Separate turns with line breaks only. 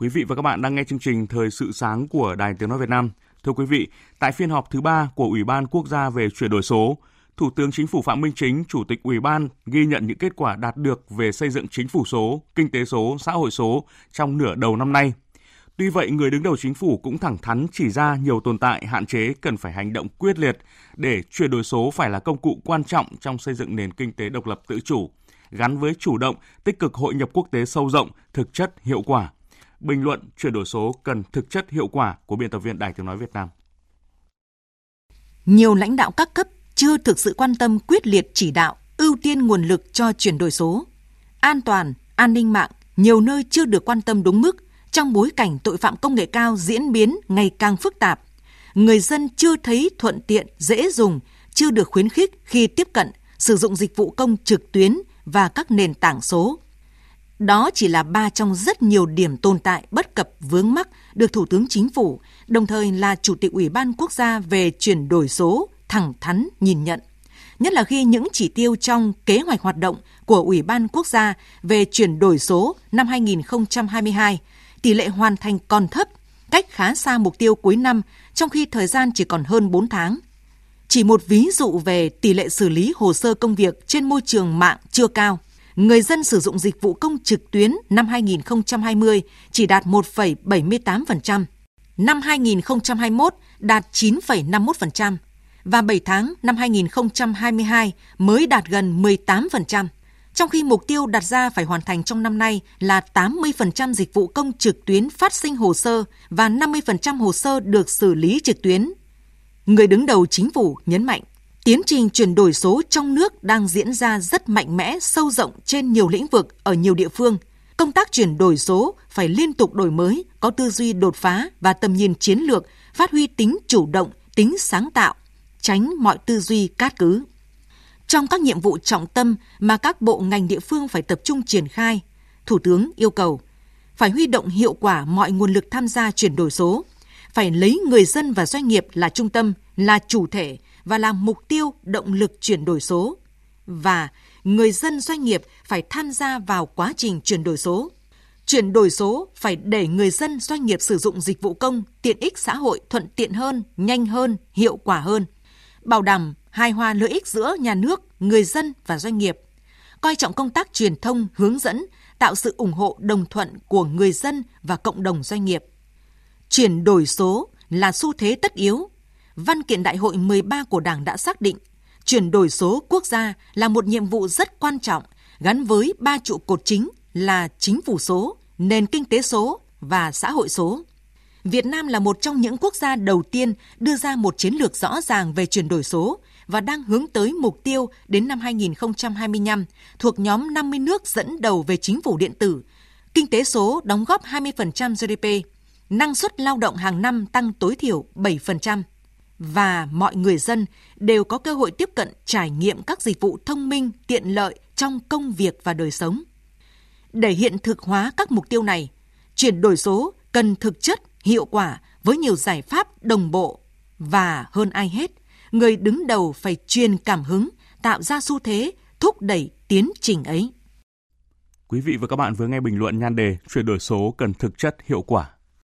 Quý vị và các bạn đang nghe chương trình Thời sự sáng của Đài Tiếng Nói Việt Nam. Thưa quý vị, tại phiên họp thứ ba của Ủy ban Quốc gia về chuyển đổi số, Thủ tướng Chính phủ Phạm Minh Chính, Chủ tịch Ủy ban ghi nhận những kết quả đạt được về xây dựng chính phủ số, kinh tế số, xã hội số trong nửa đầu năm nay. Tuy vậy, người đứng đầu chính phủ cũng thẳng thắn chỉ ra nhiều tồn tại, hạn chế cần phải hành động quyết liệt để chuyển đổi số phải là công cụ quan trọng trong xây dựng nền kinh tế độc lập tự chủ, gắn với chủ động, tích cực hội nhập quốc tế sâu rộng, thực chất, hiệu quả. Bình luận chuyển đổi số cần thực chất hiệu quả của biên tập viên Đài Tiếng Nói Việt Nam.
Nhiều lãnh đạo các cấp chưa thực sự quan tâm quyết liệt chỉ đạo, ưu tiên nguồn lực cho chuyển đổi số. An toàn, an ninh mạng nhiều nơi chưa được quan tâm đúng mức trong bối cảnh tội phạm công nghệ cao diễn biến ngày càng phức tạp. Người dân chưa thấy thuận tiện, dễ dùng, chưa được khuyến khích khi tiếp cận sử dụng dịch vụ công trực tuyến và các nền tảng số. Đó chỉ là ba trong rất nhiều điểm tồn tại bất cập vướng mắc được Thủ tướng Chính phủ, đồng thời là Chủ tịch Ủy ban Quốc gia về chuyển đổi số thẳng thắn nhìn nhận. Nhất là khi những chỉ tiêu trong kế hoạch hoạt động của Ủy ban Quốc gia về chuyển đổi số năm 2022, tỷ lệ hoàn thành còn thấp, cách khá xa mục tiêu cuối năm trong khi thời gian chỉ còn hơn 4 tháng. Chỉ một ví dụ về tỷ lệ xử lý hồ sơ công việc trên môi trường mạng chưa cao – người dân sử dụng dịch vụ công trực tuyến năm 2020 chỉ đạt 1,78%, năm 2021 đạt 9,51% và 7 tháng năm 2022 mới đạt gần 18%, trong khi mục tiêu đặt ra phải hoàn thành trong năm nay là 80% dịch vụ công trực tuyến phát sinh hồ sơ và 50% hồ sơ được xử lý trực tuyến. Người đứng đầu chính phủ nhấn mạnh Tiến trình chuyển đổi số trong nước đang diễn ra rất mạnh mẽ, sâu rộng trên nhiều lĩnh vực ở nhiều địa phương. Công tác chuyển đổi số phải liên tục đổi mới, có tư duy đột phá và tầm nhìn chiến lược, phát huy tính chủ động, tính sáng tạo, tránh mọi tư duy cát cứ. Trong các nhiệm vụ trọng tâm mà các bộ ngành địa phương phải tập trung triển khai, Thủ tướng yêu cầu phải huy động hiệu quả mọi nguồn lực tham gia chuyển đổi số, phải lấy người dân và doanh nghiệp là trung tâm, là chủ thể, và là mục tiêu động lực chuyển đổi số và người dân doanh nghiệp phải tham gia vào quá trình chuyển đổi số. Chuyển đổi số phải để người dân doanh nghiệp sử dụng dịch vụ công, tiện ích xã hội thuận tiện hơn, nhanh hơn, hiệu quả hơn. Bảo đảm hài hòa lợi ích giữa nhà nước, người dân và doanh nghiệp. Coi trọng công tác truyền thông, hướng dẫn, tạo sự ủng hộ đồng thuận của người dân và cộng đồng doanh nghiệp. Chuyển đổi số là xu thế tất yếu văn kiện đại hội 13 của Đảng đã xác định chuyển đổi số quốc gia là một nhiệm vụ rất quan trọng gắn với ba trụ cột chính là chính phủ số, nền kinh tế số và xã hội số. Việt Nam là một trong những quốc gia đầu tiên đưa ra một chiến lược rõ ràng về chuyển đổi số và đang hướng tới mục tiêu đến năm 2025 thuộc nhóm 50 nước dẫn đầu về chính phủ điện tử. Kinh tế số đóng góp 20% GDP, năng suất lao động hàng năm tăng tối thiểu 7% và mọi người dân đều có cơ hội tiếp cận trải nghiệm các dịch vụ thông minh tiện lợi trong công việc và đời sống. Để hiện thực hóa các mục tiêu này, chuyển đổi số cần thực chất, hiệu quả với nhiều giải pháp đồng bộ và hơn ai hết, người đứng đầu phải truyền cảm hứng, tạo ra xu thế, thúc đẩy tiến trình ấy.
Quý vị và các bạn vừa nghe bình luận nhan đề chuyển đổi số cần thực chất hiệu quả